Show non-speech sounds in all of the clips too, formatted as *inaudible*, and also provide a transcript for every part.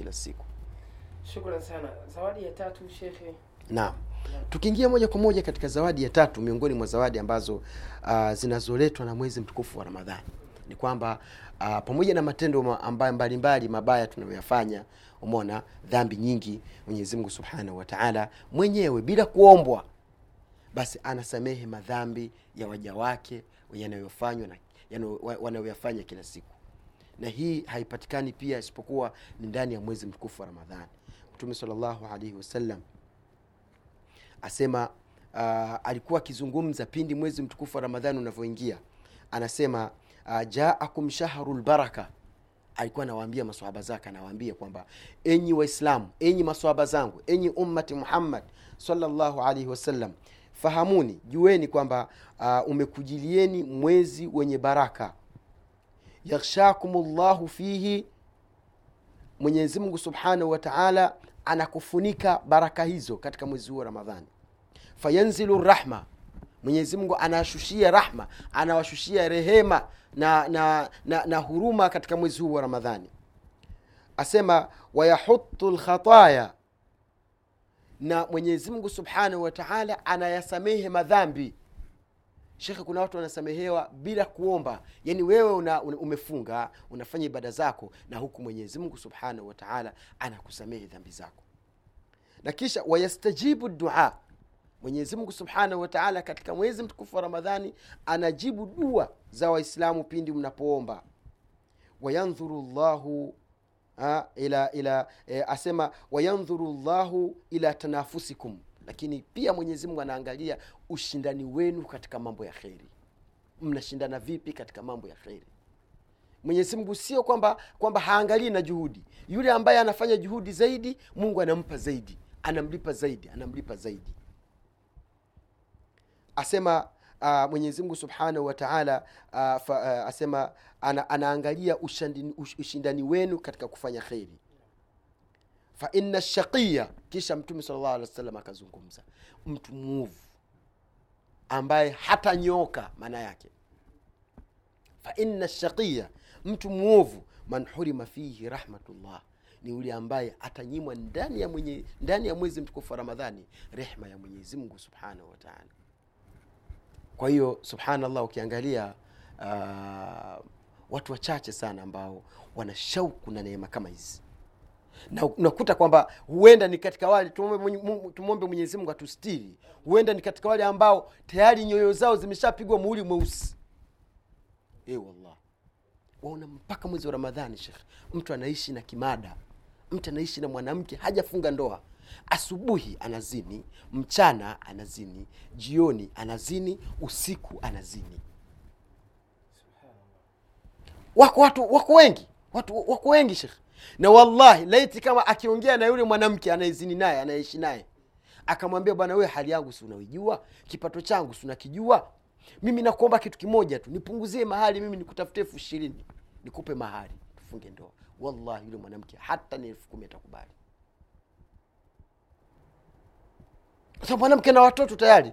kila siku. Shukrani sana. Zawadi ya tatu shekhe. Naam. Tukiingia moja kwa moja katika zawadi ya tatu miongoni mwa zawadi ambazo uh, zinazoletwa na mwezi mtukufu wa ramadhani. Ni kwamba uh, pamoja na matendo ambayo mbalimbali mabaya tunayoyafanya umeona dhambi nyingi mwenyezi mungu subhanahu wa taala mwenyewe bila kuombwa basi anasamehe madhambi ya waja wake yanayofanywa na wanayoyafanya kila siku na hii haipatikani pia isipokuwa ni ndani ya mwezi mtukufu wa ramadhani. Mtume salllahu alaihi wasallam asema uh, alikuwa akizungumza pindi mwezi mtukufu wa ramadhani unavyoingia. Anasema uh, jaakum shahru lbaraka alikuwa anawaambia maswahaba zake anawaambia kwamba enyi waislamu enyi maswahaba zangu enyi ummati muhammad salllahu alaihi wasallam fahamuni jueni kwamba uh, umekujilieni mwezi wenye baraka yaghshakum llahu fihi. Mwenyezi mungu subhanahu wa taala anakufunika baraka hizo katika mwezi wa ramadhani. Fayanzilu rahma. Mwenyezi mungu anawashushia rahma anawashushia rehema na, na, na, na huruma katika mwezi huu wa ramadhani. Asema wayahutu lkhataya na mwenyezi mungu subhanahu wa taala anayasamehe madhambi shekhe kuna watu wanasamehewa bila kuomba. Yani wewe una, umefunga unafanya ibada zako na huku mwenyezi mungu subhanahu wataala anakusamehe dhambi zako. Na kisha wayastajibu dua. Mwenyezi mungu subhanahu wataala katika mwezi mtukufu wa ramadhani anajibu dua za waislamu pindi mnapoomba. Wayandhuru llahu ila ila e, asema wayandhuru llahu ila tanafusikum lakini pia mwenyezi mungu anaangalia ushindani wenu katika mambo ya kheri. Mnashindana vipi katika mambo ya kheri? Mwenyezi mungu sio kwamba kwamba haangalii na juhudi. Yule ambaye anafanya juhudi zaidi mungu anampa zaidi. Anamlipa zaidi anamlipa zaidi. Asema uh, mwenyezi mungu subhanahu wa taala uh, uh, asema ana, anaangalia ushindani, ushindani wenu katika kufanya kheri fa inna shaqiya. Kisha mtume sal llahu alih wa sallam akazungumza. Mtu mwovu ambaye hatanyoka maana yake. Fa inna shaqiya. Mtu mwovu. Man hurima fihi rahmatullah. Ni yule ambaye atanyimwa ndani ya mwenye ndani ya mwezi mtukufu wa ramadhani rehma ya mwenyezi mungu subhanahu wa taala. Kwa hiyo subhanallah ukiangalia uh, watu wachache sana ambao wana shauku na neema kama hizi na unakuta kwamba huenda ni katika wale tumwombe Mwenye- mwenyezi mungu atustiri. Huenda ni katika wale ambao tayari nyoyo zao zimeshapigwa muhuri mweusi. E wallah waona mpaka mwezi wa ramadhani shekh mtu anaishi na kimada. Mtu anaishi na mwanamke hajafunga ndoa. Asubuhi anazini mchana anazini jioni anazini usiku anazini. Wako watu wako wengi. Watu wako wengi shekh na wallahi laiti kama akiongea na yule mwanamke anayezini naye anayeishi naye akamwambia bwana wewe hali yangu si unaijua kipato changu si unakijua. Mimi nakuomba kitu kimoja tu nipunguzie mahali mimi nikutafutie elfu ishirini. Nikupe mahali tufunge ndoa. Wallahi yule mwanamke hata ni elfu kumi atakubali. Kwa mwanamke na watoto tayari.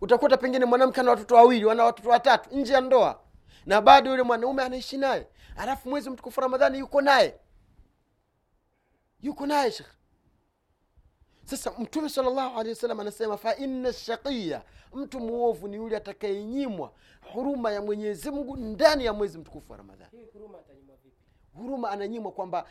Utakuta pengine mwanamke ana watoto wawili wana watoto watatu nje ya ndoa. Na bado yule mwanaume anaishi naye alafu mwezi mtukufu ramadhani yuko naye. Yuko naye shekh sasa mtume salllahu alehi wasallam anasema fa inna shaqiya mtu muovu ni yule atakayenyimwa huruma ya mwenyezi mungu ndani ya mwezi mtukufu wa ramadhani. Huruma ananyimwa kwamba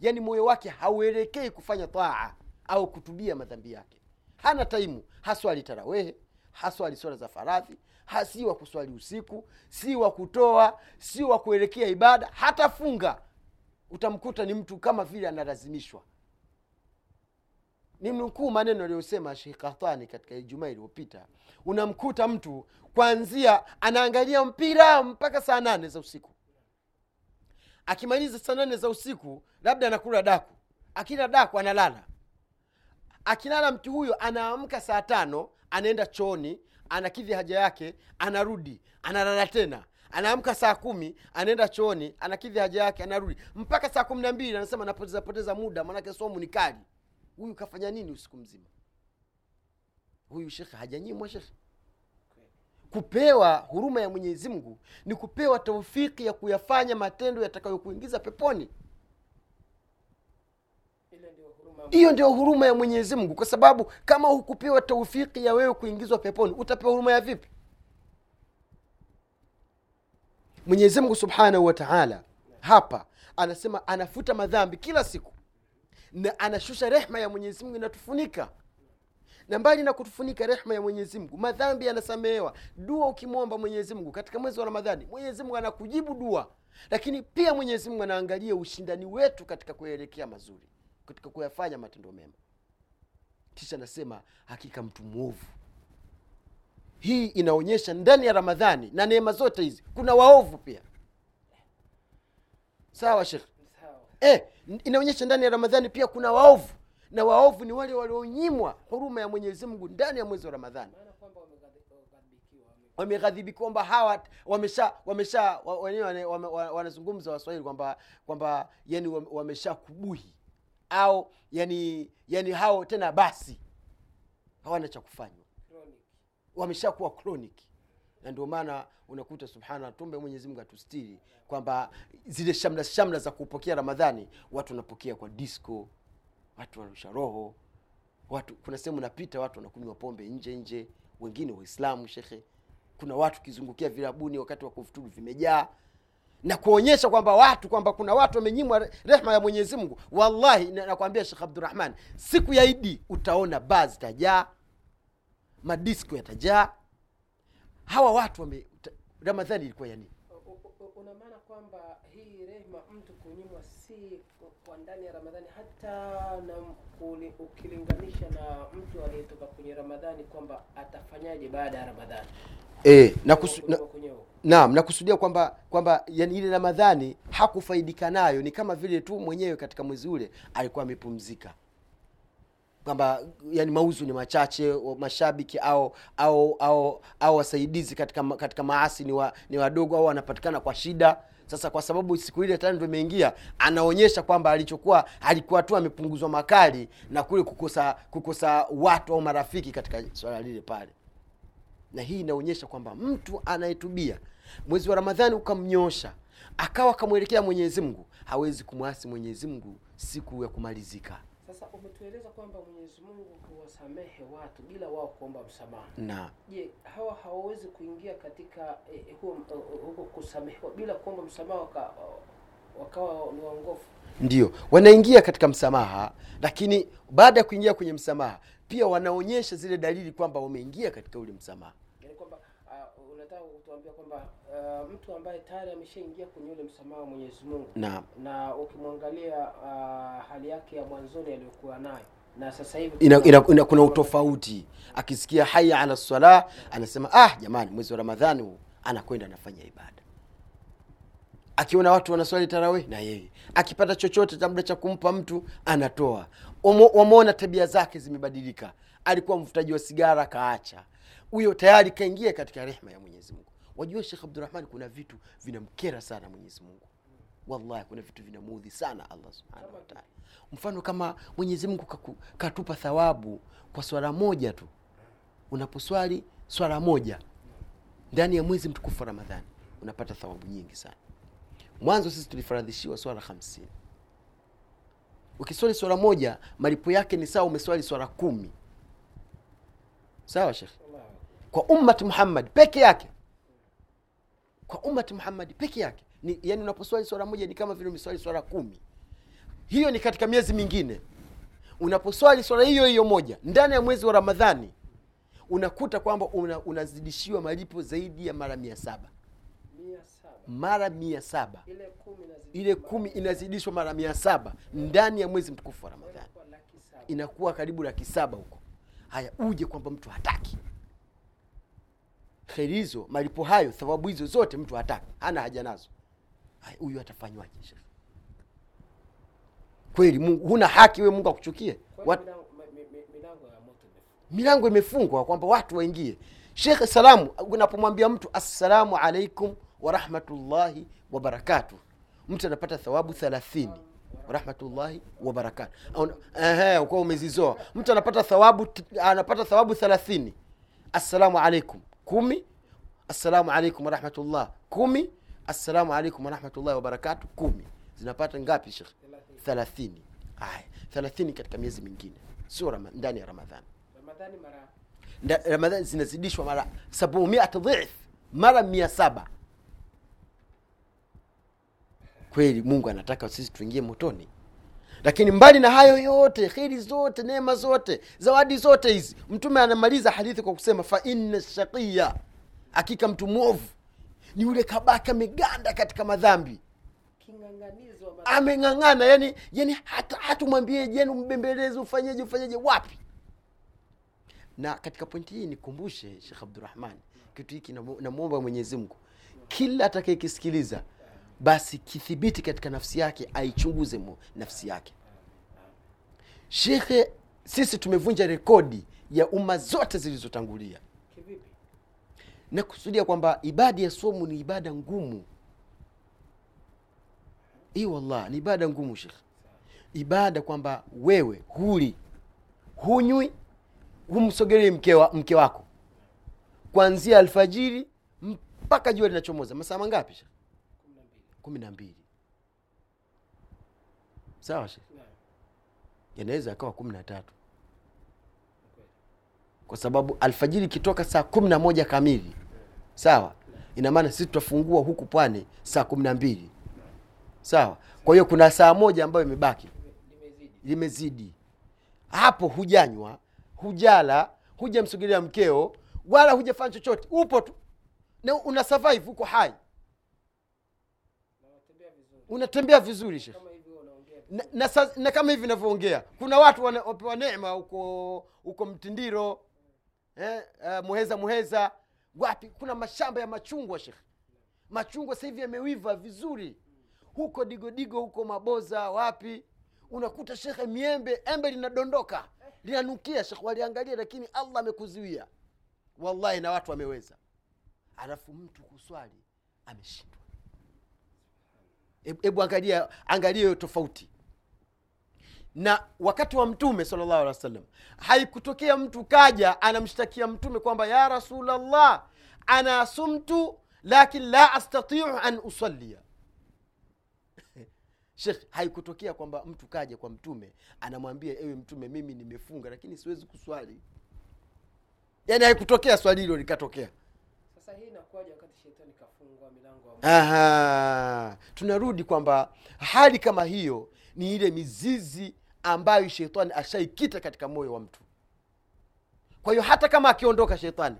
yani moyo wake hauelekei kufanya taa au kutubia madhambi yake. Hana taimu haswali tarawehe haswali swala za faradhi si wa kuswali usiku si wa kutoa si wa kuelekea ibada hata funga utamkuta ni mtu kama vile analazimishwa. Ni mnukuu maneno aliyosema shekh kahtani katika ijumaa iliyopita. Unamkuta mtu kwanzia anaangalia mpira mpaka saa nane za usiku. Akimaliza saa nane za usiku labda anakula daku. Akila daku analala. Akilala mtu huyo anaamka saa tano anaenda chooni anakidhi haja yake anarudi analala tena. Anaamka saa kumi anaenda chooni anakidhi haja yake anarudi. Mpaka saa kumi na mbili anasema napoteza poteza muda manake somu ni kali. Huyu kafanya nini usiku mzima? Huyu shekhe hajanyimwa shekhe. Kupewa huruma ya mwenyezi mungu ni kupewa taufiki ya kuyafanya matendo yatakayokuingiza peponi ile ndio huruma ya hiyo ndio huruma ya mwenyezi mungu kwa sababu kama hukupewa taufiki ya wewe kuingizwa peponi utapewa huruma ya vipi? Mwenyezi mungu subhanahu wa taala hapa anasema anafuta madhambi kila siku na anashusha rehma ya mwenyezi mungu inatufunika. Na mbali na kutufunika rehma ya mwenyezi mungu madhambi yanasamehewa. Dua ukimwomba mwenyezi mungu katika mwezi wa ramadhani mwenyezi mungu anakujibu dua. Lakini pia mwenyezi mungu anaangalia ushindani wetu katika kuelekea mazuri katika kuyafanya matendo mema. Kisha anasema hakika mtu mwovu. Hii inaonyesha ndani ya ramadhani na neema zote hizi kuna waovu pia. Sawa shekh eh, inaonyesha ndani ya ramadhani pia kuna waovu. Na waovu ni wale walionyimwa huruma ya mwenyezi mungu ndani ya mwezi wa ramadhani. Wameghadhibika kwamba hawa wamesha wamesha wenyewe wanazungumza waswahili kwamba kwamba yani wamesha kubuhi au yani yani hao tena basi hawana cha chronic. wameshakuwa chronic. Na ndio maana unakuta subhana tumbe mwenyezi mungu atustiri kwamba zile shamla shamla za kupokea ramadhani watu wanapokea kwa disco watu wanarusha roho watu kuna sehemu napita watu wanakunywa pombe nje nje. Wengine waislamu shekhe. Kuna watu ukizungukia virabuni wakati wa kufuturu vimejaa na kuonyesha kwamba watu kwamba kuna watu wamenyimwa rehma ya mwenyezi mungu. Wallahi nakwambia shekh abdurahman siku ya idi utaona baa zitajaa madisko yatajaa. Hawa watu wame ramadhani ilikuwa ya nini? Una maana kwamba hii rehma mtu kunyimwa si kwa ndani ya ramadhani hata na kuli- ukilinganisha na mtu aliyetoka kwenye ramadhani kwamba atafanyaje baada ya ramadhani? E, na kusu, na. Naam nakusudia kwamba kwamba yani ile ramadhani hakufaidika nayo. Ni kama vile tu mwenyewe katika mwezi ule alikuwa amepumzika. Kwamba yani mauzo ni machache mashabiki au au au au wasaidizi katika katika maasi ni, wa, ni wadogo au wanapatikana kwa shida. Sasa kwa sababu siku ile tayari ndo imeingia anaonyesha kwamba alichokuwa alikuwa tu amepunguzwa makali na kule kukosa kukosa watu au marafiki katika swala lile pale na hii inaonyesha kwamba mtu anayetubia mwezi wa ramadhani ukamnyosha akawa akamwelekea mwenyezi mungu hawezi kumwasi mwenyezi mungu siku ya kumalizika. Sasa umetueleza kwamba mwenyezi mungu huwasamehe watu bila wao kuomba msamaha. Na je hawa hawawezi kuingia katika eh, huo eh, huko kusamehewa bila kuomba msamaha waka, wakawa ni waongofu. Ndio wanaingia katika msamaha lakini baada ya kuingia kwenye msamaha pia wanaonyesha zile dalili kwamba wameingia katika ule msamaha. Yaani kwamba uh, unataka kutuambia kwamba uh, mtu ambaye tayari ameshaingia kwenye ule msamaha wa mwenyezi mungu na na ukimwangalia uh, hali yake ya mwanzoni aliyokuwa nayo na sasa hivi ina, ina, ina, kuna utofauti. Akisikia haya ala sala anasema ah jamani mwezi wa ramadhani huu anakwenda anafanya ibada akiona watu wanaswali tarawih na yeye. Akipata chochote labda cha kumpa mtu anatoa. Wameona tabia zake zimebadilika. Alikuwa mvutaji wa sigara kaacha huyo tayari kaingia katika rehma ya mwenyezi mungu. Wajua shekh abdurahmani kuna vitu vinamkera sana mwenyezi mungu. Wallahi kuna vitu vinamuudhi sana allah subhanahu wataala mfano kama mwenyezi mungu katupa thawabu kwa swala moja tu. Unaposwali swala moja. Ndani ya mwezi mtukufu wa ramadhani unapata thawabu nyingi sana mwanzo sisi tulifaradhishiwa swala hamsini. Ukiswali swala moja malipo yake ni sawa umeswali swala kumi. Sawa Shekh, kwa ummati muhammad peke yake. Kwa ummati muhammadi peke yake. Ni, yani unaposwali swala moja ni kama vile umeswali swala kumi. Hiyo ni katika miezi mingine. Unaposwali swala hiyo hiyo moja ndani ya mwezi wa ramadhani unakuta kwamba una, unazidishiwa malipo zaidi ya mara mia saba mara mia saba. Ile kumi ile kumi inazidishwa mara mia saba ndani ya mwezi mtukufu wa ramadhani. Inakuwa karibu laki saba huko. Haya uje kwamba mtu hataki. Kheri hizo malipo hayo thawabu hizo zote mtu hataki. Hana haja nazo. Haya huyu atafanywaje kweli mungu huna haki we mungu akuchukie? Wat, milango imefungwa? Kwamba watu waingie. Shekhe salamu unapomwambia mtu assalamu alaikum warahmatullahi rahmatullahi. Mtu anapata thawabu 30 wa rahmatullahi wa umezizoa. Mtu anapata thawabu anapata thawabu 30. Assalamu alaikum kumi. Assalamu alaikum warahmatullah kumi. Assalamu alaikum wa wabarakatu wa kumi. Zinapata ngapi Sheikh? 30. Aya, 30 katika miezi mingine, sio ndani ya Ramadhani. Ramadhani mara Ramadhani zinazidishwa mara 700 dhif, mara 700 kweli mungu anataka sisi tuingie motoni. Lakini mbali na hayo yote kheri zote neema zote zawadi zote hizi mtume anamaliza hadithi kwa kusema faina shaqiya hakika mtu mwovu ni yule kabaka ameganda katika madhambi. Ameng'ang'ana yani yani hata hatumwambie jenu umbembeleze ufanyeje ufanyeje wapi? Na katika pointi hii nikumbushe shekh abdurahman kitu hiki namwomba mwenyezi mungu. Kila atakayekisikiliza basi kithibiti katika nafsi yake aichunguze nafsi yake. Shekhe sisi tumevunja rekodi ya umma zote zilizotangulia. Nakusudia kwamba ibada ya somu ni ibada ngumu. Hii wallah ni ibada ngumu shekhe, ibada kwamba wewe huli hunywi humsogelei mke, wa, mke wako. Kuanzia alfajiri mpaka jua linachomoza. Masaa mangapi shekh kumi na mbili kumi na mbili. Sawa shekh yanaweza akawa kumi na tatu. Kwa sababu alfajiri ikitoka saa kumi na moja kamili. Sawa? Ina maana sisi tutafungua huku pwani saa kumi na mbili. Sawa? Kwa hiyo kuna saa moja ambayo imebaki. Limezidi. Hapo hujanywa hujala hujamsogelea mkeo wala hujafanya chochote. Upo tu. Na una survive uko hai unatembea vizuri. Shekh kama hivi na, na, na kama hivi navyoongea kuna watu wapewa neema huko huko mtindiro eh, uh, muheza muheza. Wapi? Kuna mashamba ya machungwa shekh machungwa sasa hivi yamewiva vizuri. Huko digodigo huko maboza wapi? Unakuta shekhe miembe embe linadondoka. Linanukia shekh waliangalia lakini allah amekuzuia. Wallahi na watu wameweza. Alafu mtu kuswali ameshindwa Hebu- angalia angalia hiyo tofauti. Na wakati wa mtume salllahu alehi wa sallam haikutokea mtu kaja anamshtakia mtume kwamba ya rasulllah ana sumtu lakin la astatiu an usalia *laughs* shekh haikutokea kwamba mtu kaja kwa mtume anamwambia ewe mtume mimi nimefunga lakini siwezi kuswali. Yaani haikutokea swali hilo likatokea sasa hii inakuwaje wakati shetani kafungwa milango Aha. tunarudi kwamba hali kama hiyo ni ile mizizi ambayo shetani ashaikita katika moyo wa mtu. Kwa hiyo hata kama akiondoka shetani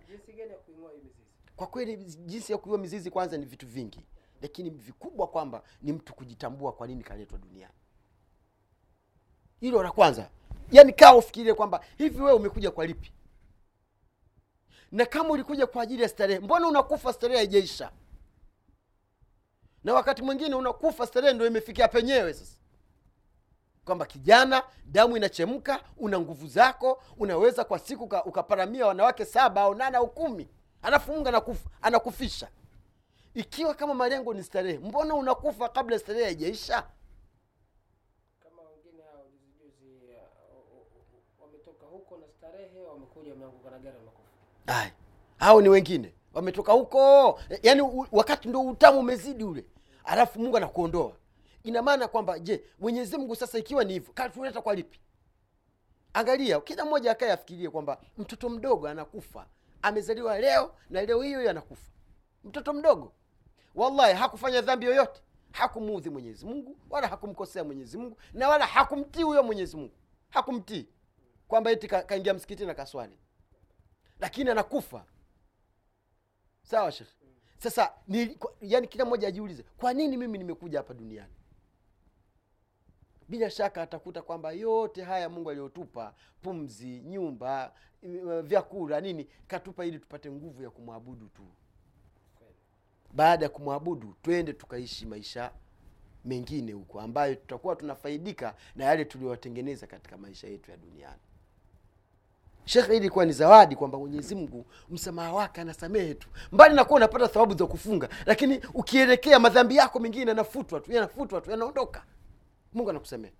kwa kweli jinsi ya kuiwa mizizi kwanza ni vitu vingi lakini vikubwa kwamba ni mtu kujitambua kwa nini kaletwa duniani. Hilo la kwanza. Yaani kaa ufikirie kwamba hivi wewe umekuja kwa lipi na kama ulikuja kwa ajili ya starehe mbona unakufa starehe haijaisha? Na wakati mwingine unakufa starehe ndo imefikia penyewe sasa. Kwamba kijana damu inachemka una nguvu zako unaweza kwa siku uka- ukaparamia wanawake saba au nane au kumi. Alafu anakufisha. Ikiwa kama malengo ni starehe mbona unakufa kabla starehe haijaisha? Juzi juzi uh, wametoka huko na starehe wamekuja wameanguka na gari Ai, hao ni wengine. Wametoka huko. Yaani wakati ndo utamu umezidi ule. Alafu mungu anakuondoa. Ina maana kwamba je mwenyezi mungu sasa ikiwa ni hivyo katuleta kwa lipi? Angalia kila mmoja akaye afikirie kwamba mtoto mdogo anakufa. Amezaliwa leo na leo hiyo hiyo anakufa. Mtoto mdogo. Wallahi hakufanya dhambi yoyote. Hakumuudhi mwenyezi mungu wala hakumkosea mwenyezi mungu na wala hakumtii huyo mwenyezi mungu. Hakumtii. Kwamba eti kaingia msikitini na kaswali lakini anakufa. Sawa shekh sasa ni, yani kila mmoja ajiulize kwa nini mimi nimekuja hapa duniani? Bila shaka atakuta kwamba yote haya mungu aliyotupa pumzi nyumba eh, vyakula nini katupa ili tupate nguvu ya kumwabudu tu. Baada ya kumwabudu twende tukaishi maisha mengine huko ambayo tutakuwa tunafaidika na yale tuliyowatengeneza katika maisha yetu ya duniani shekhe hii ilikuwa ni zawadi kwamba mwenyezi mungu msamaha wake anasamehe tu. Mbali na kuwa unapata thawabu za kufunga lakini ukielekea madhambi yako mengine yanafutwa tu yanafutwa tu yanaondoka. Mungu anakusamehe.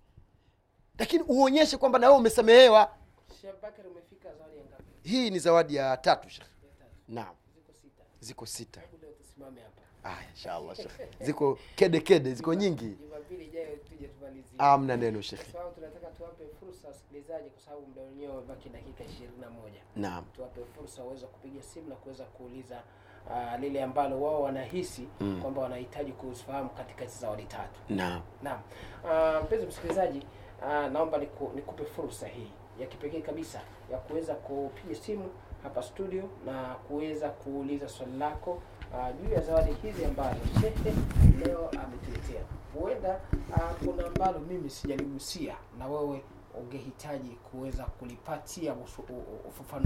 Lakini uonyeshe kwamba na wewe umesamehewa. Hii ni zawadi ya tatu shekhe. Naam. Ziko sita. Ziko sita. Hebu leo tusimame hapa. Aya inshallah shekhe. Ziko kede kede ziko nyingi jumapili ijayo tuje tumalizie amna neno kwa sababu tunataka tuwape fursa wasikilizaji, kwa sababu muda wenyewe umebaki dakika ishirini na moja. naam Tuwape fursa waweza kupiga simu na kuweza kuuliza uh, lile ambalo wao wanahisi Mm. kwamba wanahitaji kufahamu katika hizo zawadi tatu. naam Naam, Mpenzi mpenzi msikilizaji, uh, naomba niku, nikupe fursa hii ya kipekee kabisa ya kuweza kupiga simu hapa studio na kuweza kuuliza swali lako juu juu ya zawadi hizi ambazo shehe leo ametuletea. Huenda uh, kuna ambalo mimi sijaligusia na wewe ungehitaji kuweza kulipatia ufafanuzi